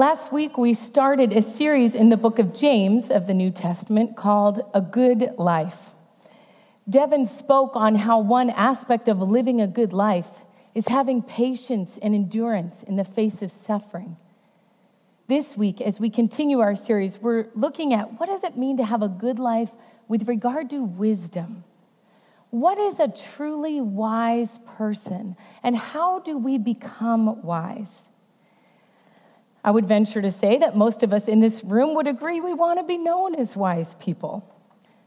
Last week, we started a series in the book of James of the New Testament called A Good Life. Devin spoke on how one aspect of living a good life is having patience and endurance in the face of suffering. This week, as we continue our series, we're looking at what does it mean to have a good life with regard to wisdom? What is a truly wise person, and how do we become wise? I would venture to say that most of us in this room would agree we want to be known as wise people.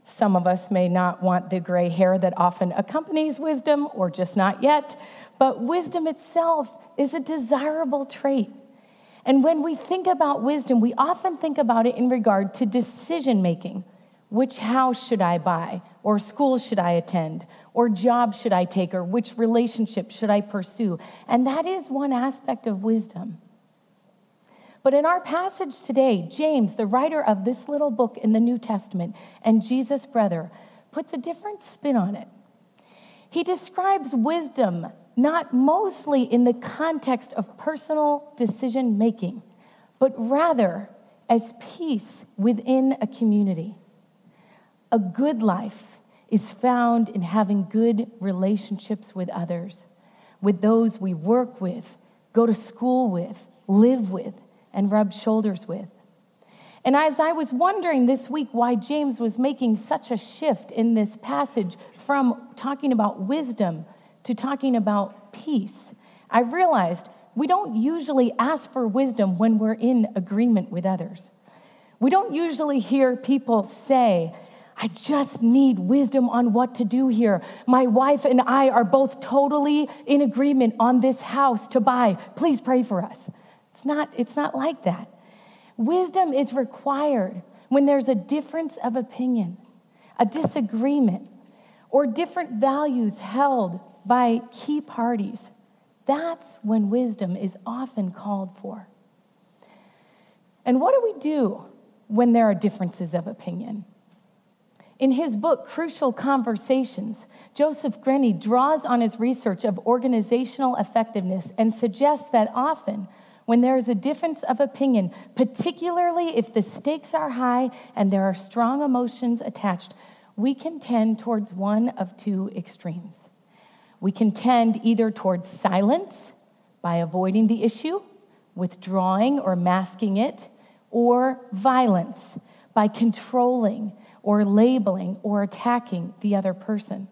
Some of us may not want the gray hair that often accompanies wisdom, or just not yet, but wisdom itself is a desirable trait. And when we think about wisdom, we often think about it in regard to decision making. Which house should I buy? Or school should I attend? Or job should I take? Or which relationship should I pursue? And that is one aspect of wisdom. But in our passage today, James, the writer of this little book in the New Testament, and Jesus' brother, puts a different spin on it. He describes wisdom not mostly in the context of personal decision making, but rather as peace within a community. A good life is found in having good relationships with others, with those we work with, go to school with, live with, and rub shoulders with. And as I was wondering this week why James was making such a shift in this passage from talking about wisdom to talking about peace, I realized we don't usually ask for wisdom when we're in agreement with others. We don't usually hear people say, I just need wisdom on what to do here. My wife and I are both totally in agreement on this house to buy. Please pray for us. It's not, it's not like that. Wisdom is required when there's a difference of opinion, a disagreement, or different values held by key parties. That's when wisdom is often called for. And what do we do when there are differences of opinion? In his book, Crucial Conversations, Joseph Grenny draws on his research of organizational effectiveness and suggests that often when there is a difference of opinion, particularly if the stakes are high and there are strong emotions attached, we can tend towards one of two extremes. We can tend either towards silence by avoiding the issue, withdrawing or masking it, or violence by controlling or labeling or attacking the other person.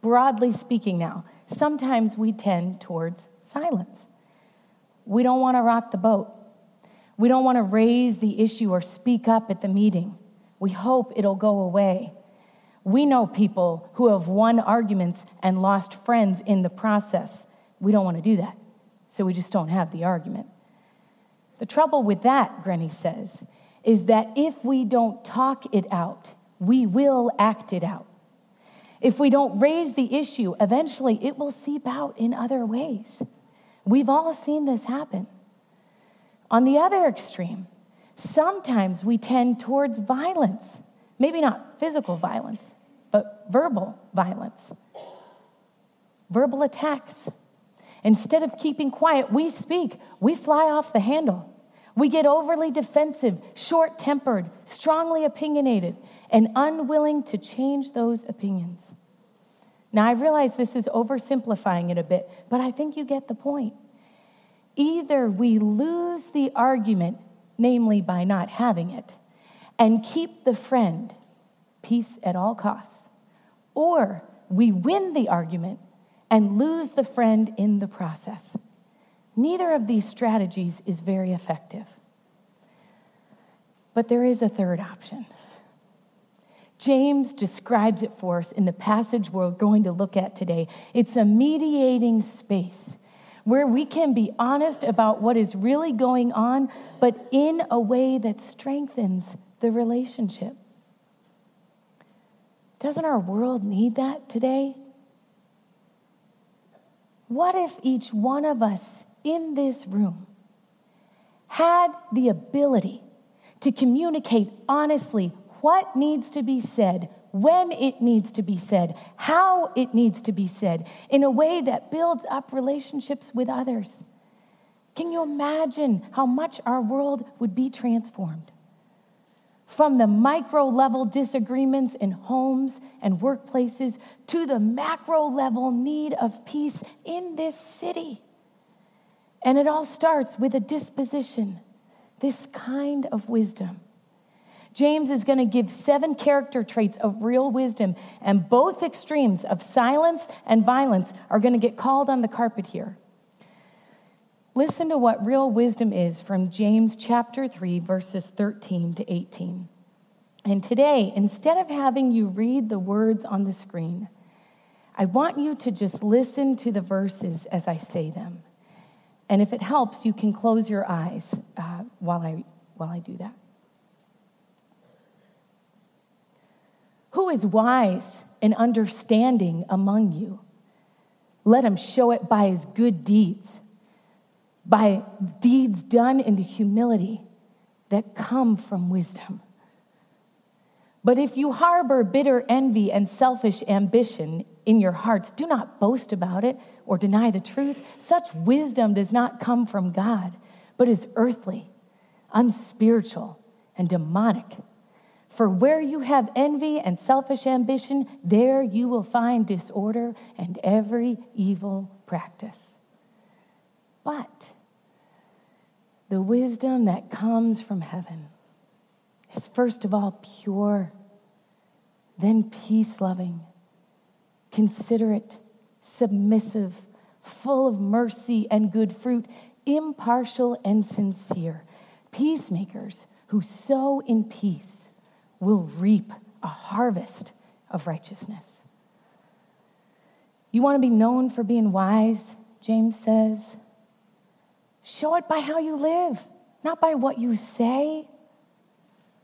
Broadly speaking, now, sometimes we tend towards silence. We don't want to rock the boat. We don't want to raise the issue or speak up at the meeting. We hope it'll go away. We know people who have won arguments and lost friends in the process. We don't want to do that. So we just don't have the argument. The trouble with that, Grenny says, is that if we don't talk it out, we will act it out. If we don't raise the issue, eventually it will seep out in other ways. We've all seen this happen. On the other extreme, sometimes we tend towards violence. Maybe not physical violence, but verbal violence, verbal attacks. Instead of keeping quiet, we speak, we fly off the handle. We get overly defensive, short tempered, strongly opinionated, and unwilling to change those opinions. Now, I realize this is oversimplifying it a bit, but I think you get the point. Either we lose the argument, namely by not having it, and keep the friend, peace at all costs, or we win the argument and lose the friend in the process. Neither of these strategies is very effective. But there is a third option. James describes it for us in the passage we're going to look at today. It's a mediating space where we can be honest about what is really going on, but in a way that strengthens the relationship. Doesn't our world need that today? What if each one of us in this room had the ability to communicate honestly what needs to be said, when it needs to be said, how it needs to be said, in a way that builds up relationships with others. Can you imagine how much our world would be transformed? From the micro level disagreements in homes and workplaces to the macro level need of peace in this city. And it all starts with a disposition, this kind of wisdom. James is going to give seven character traits of real wisdom, and both extremes of silence and violence are going to get called on the carpet here. Listen to what real wisdom is from James chapter 3, verses 13 to 18. And today, instead of having you read the words on the screen, I want you to just listen to the verses as I say them. And if it helps, you can close your eyes uh, while, I, while I do that. Who is wise and understanding among you? Let him show it by his good deeds by deeds done in the humility that come from wisdom. But if you harbor bitter envy and selfish ambition in your hearts, do not boast about it or deny the truth. Such wisdom does not come from God, but is earthly, unspiritual, and demonic. For where you have envy and selfish ambition, there you will find disorder and every evil practice. But the wisdom that comes from heaven is first of all pure, then peace loving, considerate, submissive, full of mercy and good fruit, impartial and sincere. Peacemakers who sow in peace will reap a harvest of righteousness. You want to be known for being wise, James says? Show it by how you live, not by what you say.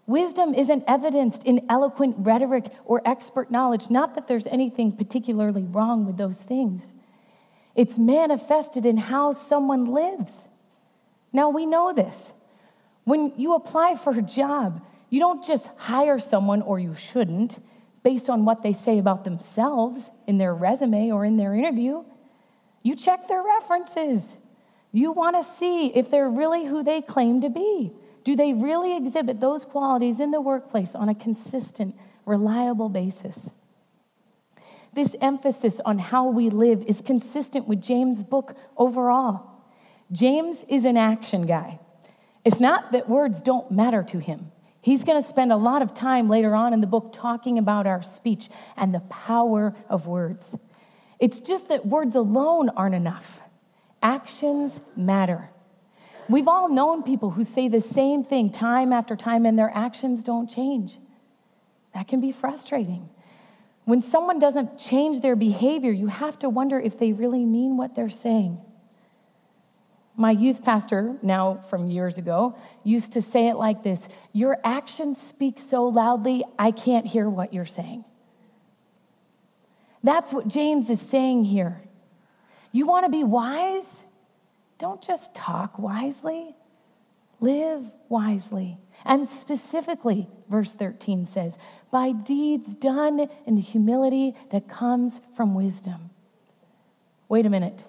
Wisdom isn't evidenced in eloquent rhetoric or expert knowledge, not that there's anything particularly wrong with those things. It's manifested in how someone lives. Now, we know this. When you apply for a job, you don't just hire someone, or you shouldn't, based on what they say about themselves in their resume or in their interview. You check their references. You want to see if they're really who they claim to be. Do they really exhibit those qualities in the workplace on a consistent, reliable basis? This emphasis on how we live is consistent with James' book overall. James is an action guy. It's not that words don't matter to him. He's going to spend a lot of time later on in the book talking about our speech and the power of words. It's just that words alone aren't enough. Actions matter. We've all known people who say the same thing time after time and their actions don't change. That can be frustrating. When someone doesn't change their behavior, you have to wonder if they really mean what they're saying. My youth pastor, now from years ago, used to say it like this Your actions speak so loudly, I can't hear what you're saying. That's what James is saying here. You want to be wise? Don't just talk wisely, live wisely. And specifically, verse 13 says, by deeds done in the humility that comes from wisdom. Wait a minute.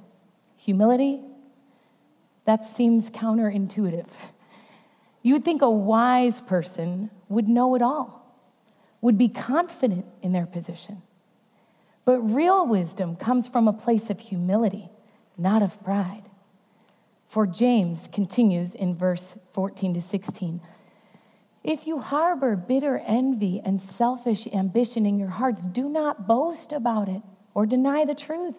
Humility? That seems counterintuitive. You would think a wise person would know it all, would be confident in their position. But real wisdom comes from a place of humility, not of pride. For James continues in verse 14 to 16 If you harbor bitter envy and selfish ambition in your hearts, do not boast about it or deny the truth.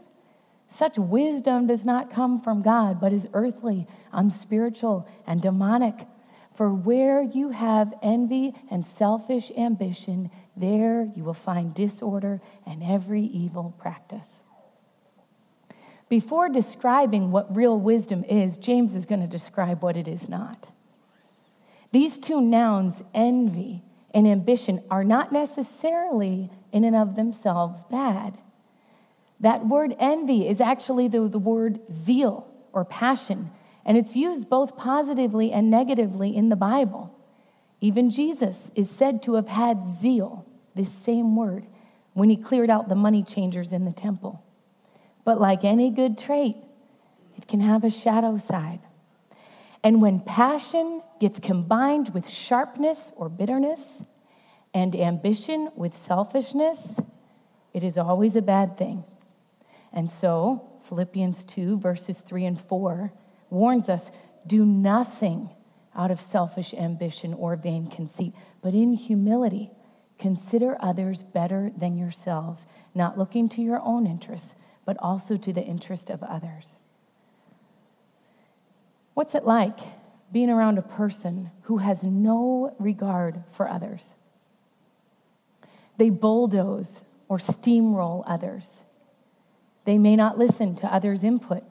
Such wisdom does not come from God, but is earthly, unspiritual, and demonic. For where you have envy and selfish ambition, there you will find disorder and every evil practice. Before describing what real wisdom is, James is going to describe what it is not. These two nouns, envy and ambition, are not necessarily in and of themselves bad. That word envy is actually the, the word zeal or passion, and it's used both positively and negatively in the Bible. Even Jesus is said to have had zeal this same word when he cleared out the money changers in the temple. But like any good trait, it can have a shadow side. And when passion gets combined with sharpness or bitterness, and ambition with selfishness, it is always a bad thing. And so, Philippians 2, verses 3 and 4 warns us do nothing out of selfish ambition or vain conceit, but in humility, consider others better than yourselves, not looking to your own interests, but also to the interest of others. What's it like being around a person who has no regard for others? They bulldoze or steamroll others. They may not listen to others' input.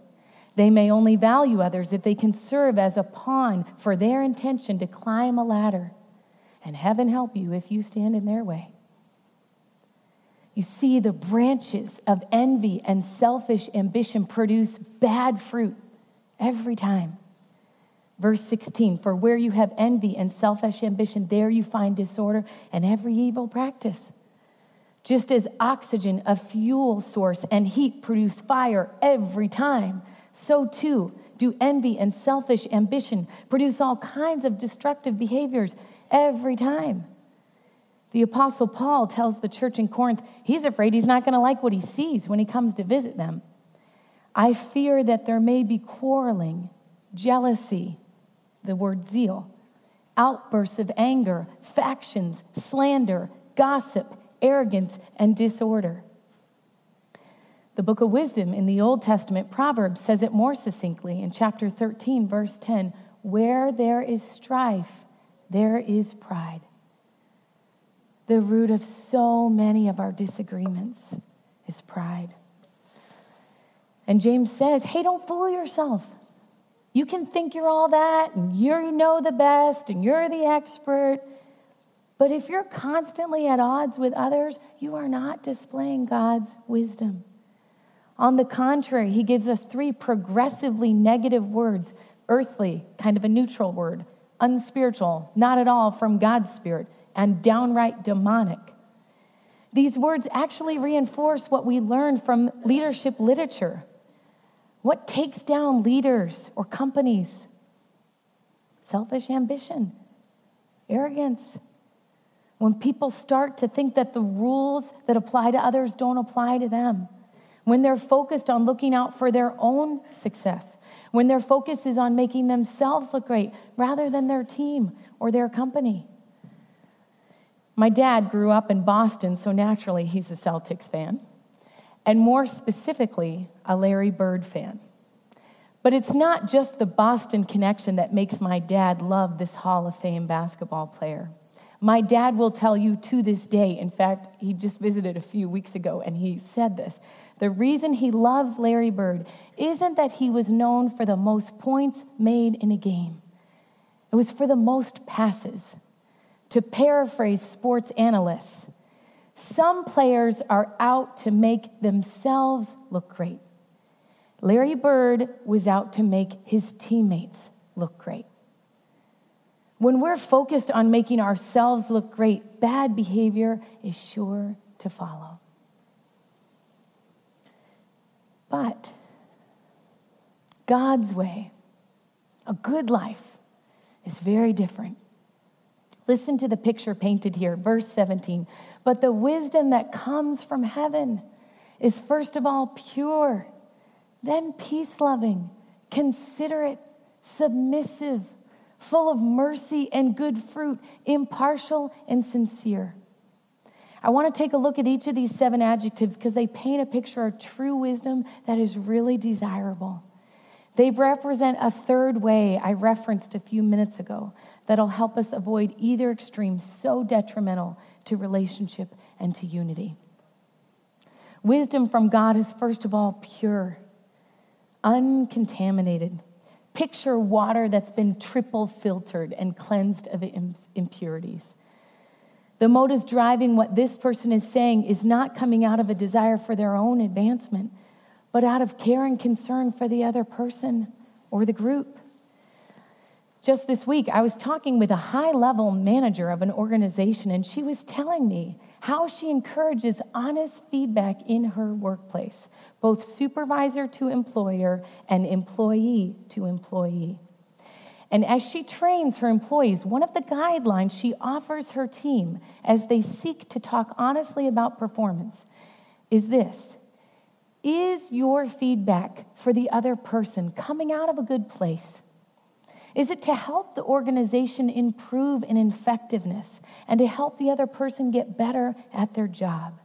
They may only value others if they can serve as a pawn for their intention to climb a ladder. And heaven help you if you stand in their way. You see, the branches of envy and selfish ambition produce bad fruit every time. Verse 16 For where you have envy and selfish ambition, there you find disorder and every evil practice. Just as oxygen, a fuel source, and heat produce fire every time, so too do envy and selfish ambition produce all kinds of destructive behaviors every time. The Apostle Paul tells the church in Corinth he's afraid he's not going to like what he sees when he comes to visit them. I fear that there may be quarreling, jealousy, the word zeal, outbursts of anger, factions, slander, gossip arrogance, and disorder. The book of wisdom in the Old Testament, Proverbs, says it more succinctly in chapter 13, verse 10 Where there is strife, there is pride. The root of so many of our disagreements is pride. And James says, Hey, don't fool yourself. You can think you're all that, and you know the best, and you're the expert. But if you're constantly at odds with others, you are not displaying God's wisdom. On the contrary, he gives us three progressively negative words earthly, kind of a neutral word, unspiritual, not at all from God's spirit, and downright demonic. These words actually reinforce what we learned from leadership literature. What takes down leaders or companies? Selfish ambition, arrogance, when people start to think that the rules that apply to others don't apply to them, when they're focused on looking out for their own success, when their focus is on making themselves look great rather than their team or their company. My dad grew up in Boston, so naturally he's a Celtics fan, and more specifically, a Larry Bird fan. But it's not just the Boston connection that makes my dad love this Hall of Fame basketball player. My dad will tell you to this day, in fact, he just visited a few weeks ago and he said this. The reason he loves Larry Bird isn't that he was known for the most points made in a game, it was for the most passes. To paraphrase sports analysts, some players are out to make themselves look great. Larry Bird was out to make his teammates look great. When we're focused on making ourselves look great, bad behavior is sure to follow. But God's way, a good life, is very different. Listen to the picture painted here, verse 17. But the wisdom that comes from heaven is first of all pure, then peace loving, considerate, submissive full of mercy and good fruit, impartial and sincere. I want to take a look at each of these seven adjectives because they paint a picture of true wisdom that is really desirable. They represent a third way I referenced a few minutes ago that'll help us avoid either extreme so detrimental to relationship and to unity. Wisdom from God is, first of all, pure, uncontaminated, Picture water that's been triple filtered and cleansed of impurities. The motives driving what this person is saying is not coming out of a desire for their own advancement, but out of care and concern for the other person or the group. Just this week, I was talking with a high level manager of an organization, and she was telling me how she encourages honest feedback in her workplace, both supervisor to employer and employee to employee. And as she trains her employees, one of the guidelines she offers her team as they seek to talk honestly about performance is this Is your feedback for the other person coming out of a good place? Is it to help the organization improve in effectiveness and to help the other person get better at their job?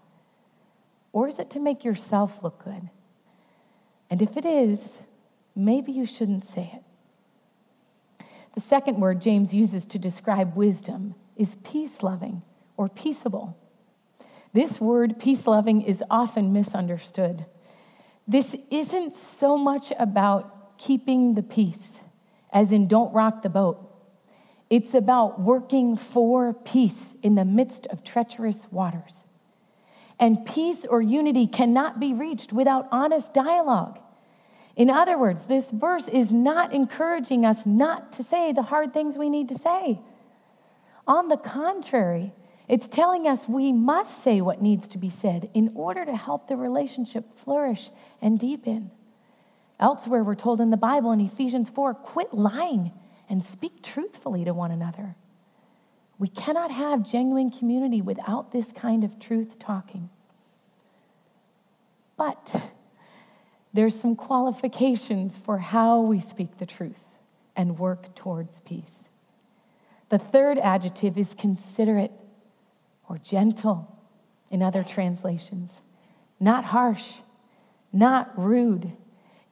Or is it to make yourself look good? And if it is, maybe you shouldn't say it. The second word James uses to describe wisdom is peace loving or peaceable. This word, peace loving, is often misunderstood. This isn't so much about keeping the peace, as in don't rock the boat. It's about working for peace in the midst of treacherous waters. And peace or unity cannot be reached without honest dialogue. In other words, this verse is not encouraging us not to say the hard things we need to say. On the contrary, it's telling us we must say what needs to be said in order to help the relationship flourish and deepen. Elsewhere, we're told in the Bible in Ephesians 4 quit lying and speak truthfully to one another. We cannot have genuine community without this kind of truth talking. But there's some qualifications for how we speak the truth and work towards peace. The third adjective is considerate or gentle in other translations, not harsh, not rude.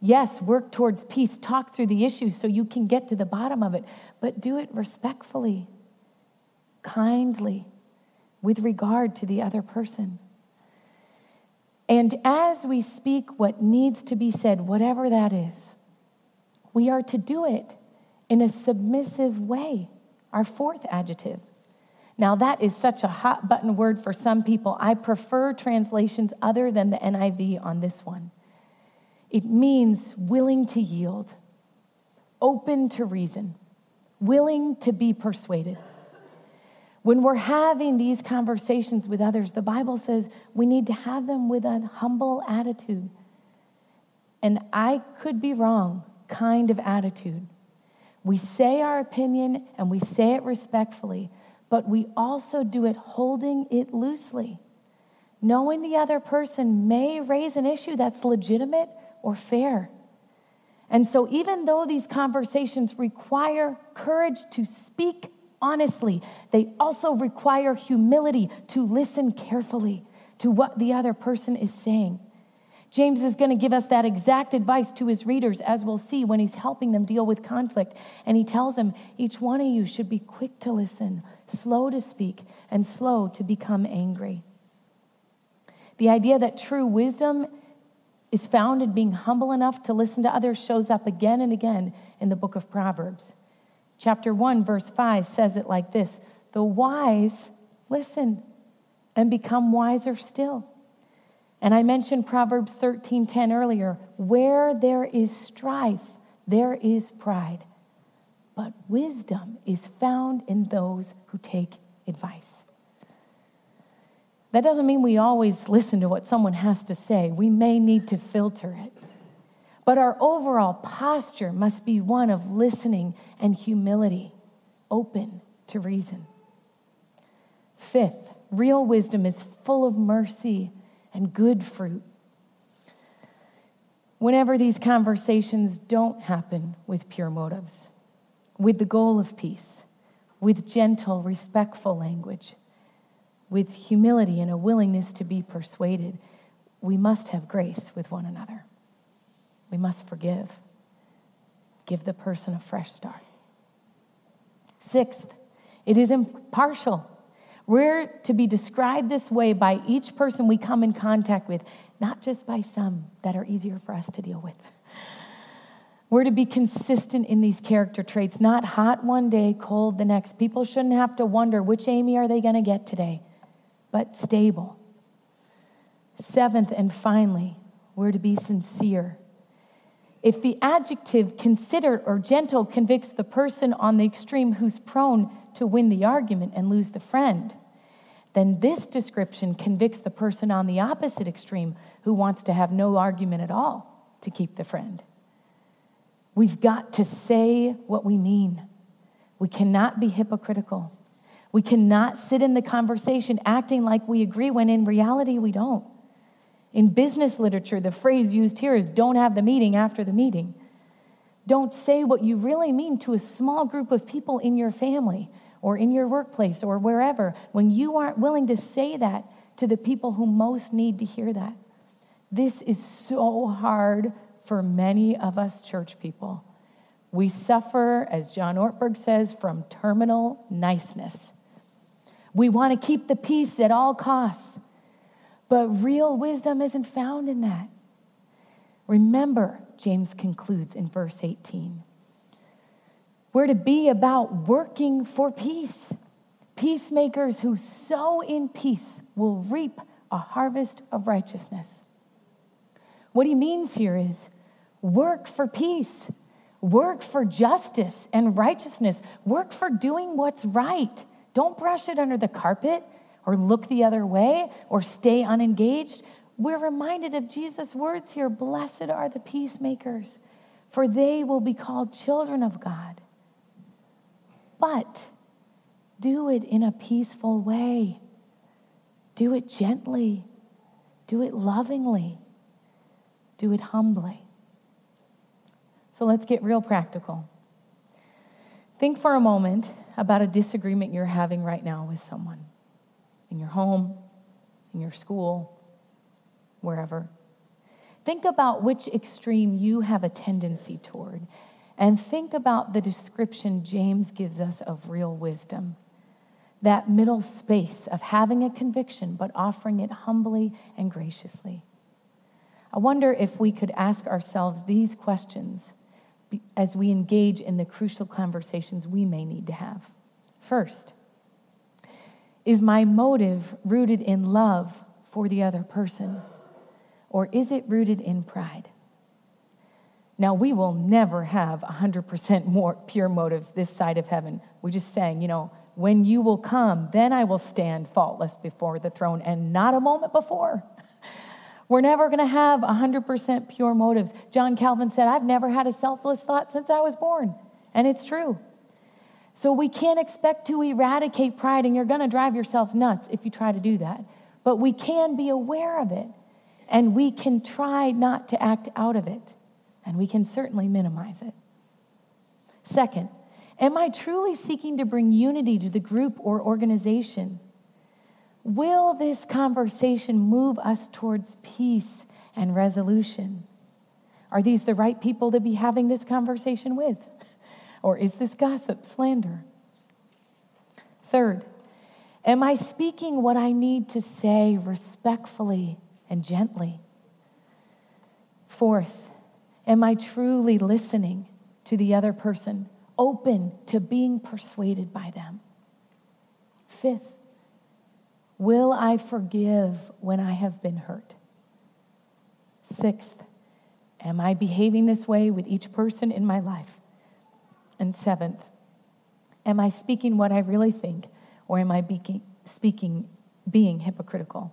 Yes, work towards peace, talk through the issue so you can get to the bottom of it, but do it respectfully, kindly, with regard to the other person. And as we speak what needs to be said, whatever that is, we are to do it in a submissive way. Our fourth adjective. Now, that is such a hot button word for some people. I prefer translations other than the NIV on this one. It means willing to yield, open to reason, willing to be persuaded. When we're having these conversations with others, the Bible says we need to have them with a humble attitude. And I could be wrong, kind of attitude. We say our opinion and we say it respectfully, but we also do it holding it loosely. Knowing the other person may raise an issue that's legitimate or fair. And so, even though these conversations require courage to speak honestly, they also require humility to listen carefully to what the other person is saying. James is going to give us that exact advice to his readers, as we'll see when he's helping them deal with conflict. And he tells them each one of you should be quick to listen, slow to speak, and slow to become angry. The idea that true wisdom is found in being humble enough to listen to others shows up again and again in the book of Proverbs. Chapter 1, verse 5 says it like this The wise listen and become wiser still. And I mentioned Proverbs 13:10 earlier, where there is strife, there is pride. But wisdom is found in those who take advice. That doesn't mean we always listen to what someone has to say. We may need to filter it. But our overall posture must be one of listening and humility, open to reason. Fifth, real wisdom is full of mercy and good fruit. Whenever these conversations don't happen with pure motives, with the goal of peace, with gentle, respectful language, with humility and a willingness to be persuaded, we must have grace with one another. We must forgive. Give the person a fresh start. Sixth, it is impartial. We're to be described this way by each person we come in contact with, not just by some that are easier for us to deal with. We're to be consistent in these character traits, not hot one day, cold the next. People shouldn't have to wonder which Amy are they going to get today, but stable. Seventh and finally, we're to be sincere. If the adjective considerate or gentle convicts the person on the extreme who's prone to win the argument and lose the friend, then this description convicts the person on the opposite extreme who wants to have no argument at all to keep the friend. We've got to say what we mean. We cannot be hypocritical. We cannot sit in the conversation acting like we agree when in reality we don't. In business literature, the phrase used here is don't have the meeting after the meeting. Don't say what you really mean to a small group of people in your family or in your workplace or wherever when you aren't willing to say that to the people who most need to hear that. This is so hard for many of us church people. We suffer, as John Ortberg says, from terminal niceness. We want to keep the peace at all costs, but real wisdom isn't found in that. Remember, James concludes in verse 18. We're to be about working for peace. Peacemakers who sow in peace will reap a harvest of righteousness. What he means here is work for peace, work for justice and righteousness, work for doing what's right. Don't brush it under the carpet or look the other way or stay unengaged. We're reminded of Jesus' words here Blessed are the peacemakers, for they will be called children of God. But do it in a peaceful way, do it gently, do it lovingly, do it humbly. So let's get real practical. Think for a moment about a disagreement you're having right now with someone in your home, in your school, wherever. Think about which extreme you have a tendency toward, and think about the description James gives us of real wisdom. That middle space of having a conviction but offering it humbly and graciously. I wonder if we could ask ourselves these questions as we engage in the crucial conversations we may need to have. First, is my motive rooted in love for the other person? Or is it rooted in pride? Now, we will never have 100% more pure motives this side of heaven. We're just saying, you know, when you will come, then I will stand faultless before the throne and not a moment before. We're never going to have 100% pure motives. John Calvin said, I've never had a selfless thought since I was born. And it's true. So we can't expect to eradicate pride, and you're going to drive yourself nuts if you try to do that. But we can be aware of it, and we can try not to act out of it, and we can certainly minimize it. Second, am I truly seeking to bring unity to the group or organization? Will this conversation move us towards peace and resolution? Are these the right people to be having this conversation with? Or is this gossip, slander? Third, am I speaking what I need to say respectfully and gently? Fourth, am I truly listening to the other person, open to being persuaded by them? Fifth, will I forgive when I have been hurt? Sixth, am I behaving this way with each person in my life? And seventh, am I speaking what I really think or am I speaking being hypocritical?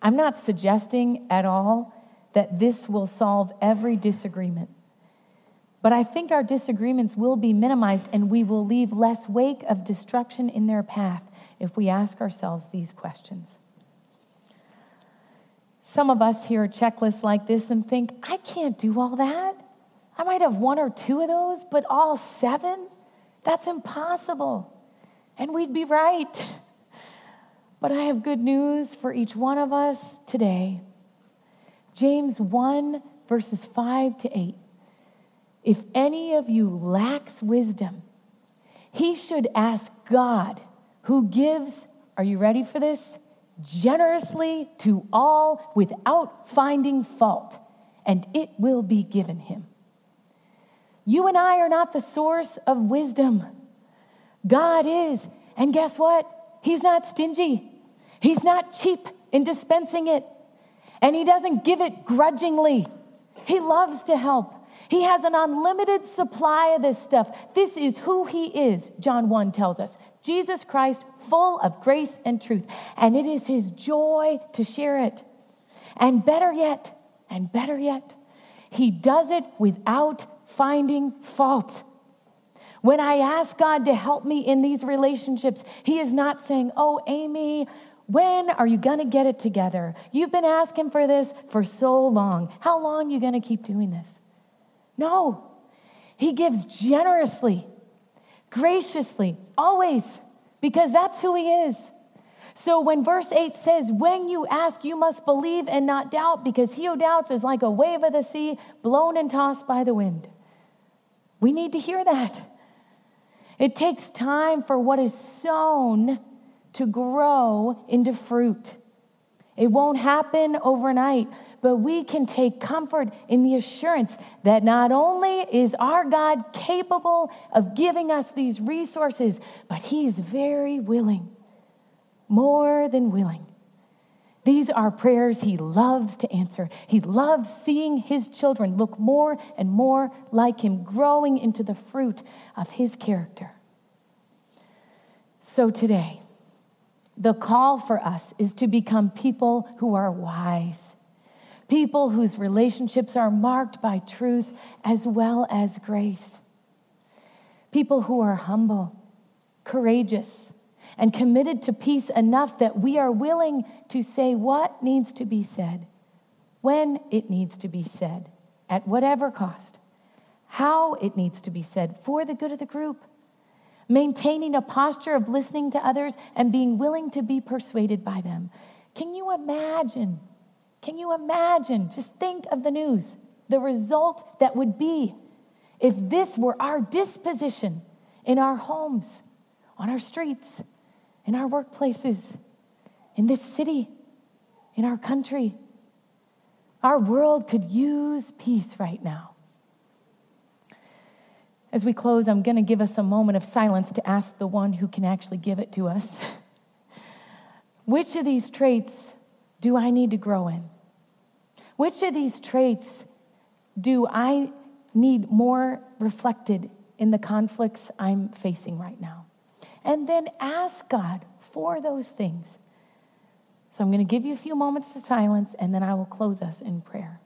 I'm not suggesting at all that this will solve every disagreement. But I think our disagreements will be minimized and we will leave less wake of destruction in their path if we ask ourselves these questions. Some of us hear a checklist like this and think, I can't do all that. I might have one or two of those, but all seven? That's impossible. And we'd be right. But I have good news for each one of us today. James 1, verses 5 to 8. If any of you lacks wisdom, he should ask God, who gives, are you ready for this? Generously to all without finding fault, and it will be given him. You and I are not the source of wisdom. God is. And guess what? He's not stingy, He's not cheap in dispensing it. And He doesn't give it grudgingly. He loves to help. He has an unlimited supply of this stuff. This is who He is, John 1 tells us. Jesus Christ, full of grace and truth. And it is His joy to share it. And better yet, and better yet, He does it without finding fault. When I ask God to help me in these relationships, He is not saying, Oh, Amy, when are you going to get it together? You've been asking for this for so long. How long are you going to keep doing this? No. He gives generously, graciously, always, because that's who He is. So when verse 8 says, When you ask, you must believe and not doubt, because he who doubts is like a wave of the sea blown and tossed by the wind. We need to hear that. It takes time for what is sown to grow into fruit. It won't happen overnight, but we can take comfort in the assurance that not only is our God capable of giving us these resources, but He's very willing, more than willing. These are prayers He loves to answer. He loves seeing His children look more and more like Him, growing into the fruit of His character. So today, the call for us is to become people who are wise, people whose relationships are marked by truth as well as grace, people who are humble, courageous, and committed to peace enough that we are willing to say what needs to be said, when it needs to be said, at whatever cost, how it needs to be said for the good of the group maintaining a posture of listening to others and being willing to be persuaded by them. Can you imagine? Can you imagine? Just think of the news, the result that would be if this were our disposition in our homes, on our streets, in our workplaces, in this city, in our country. Our world could use peace right now. As we close, I'm going to give us a moment of silence to ask the one who can actually give it to us. Which of these traits do I need to grow in? Which of these traits do I need more reflected in the conflicts I'm facing right now? And then ask God for those things. So I'm going to give you a few moments of silence and then I will close us in prayer.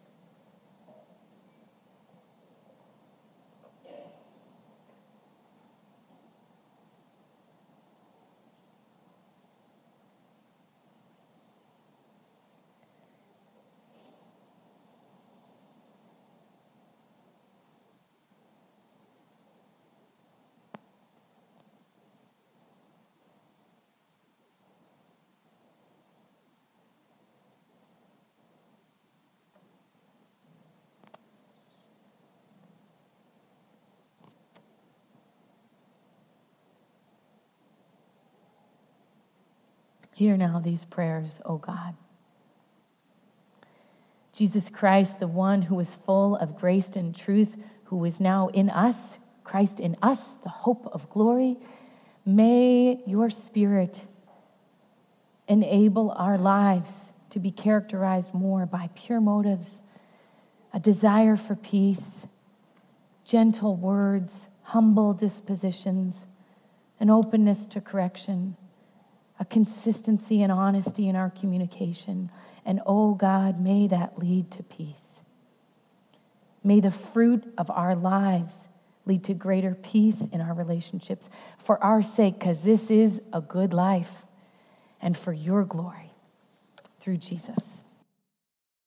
Hear now these prayers, O God. Jesus Christ, the one who is full of grace and truth, who is now in us, Christ in us, the hope of glory, may your spirit enable our lives to be characterized more by pure motives, a desire for peace, gentle words, humble dispositions, an openness to correction a consistency and honesty in our communication. And oh God, may that lead to peace. May the fruit of our lives lead to greater peace in our relationships for our sake, because this is a good life and for your glory through Jesus.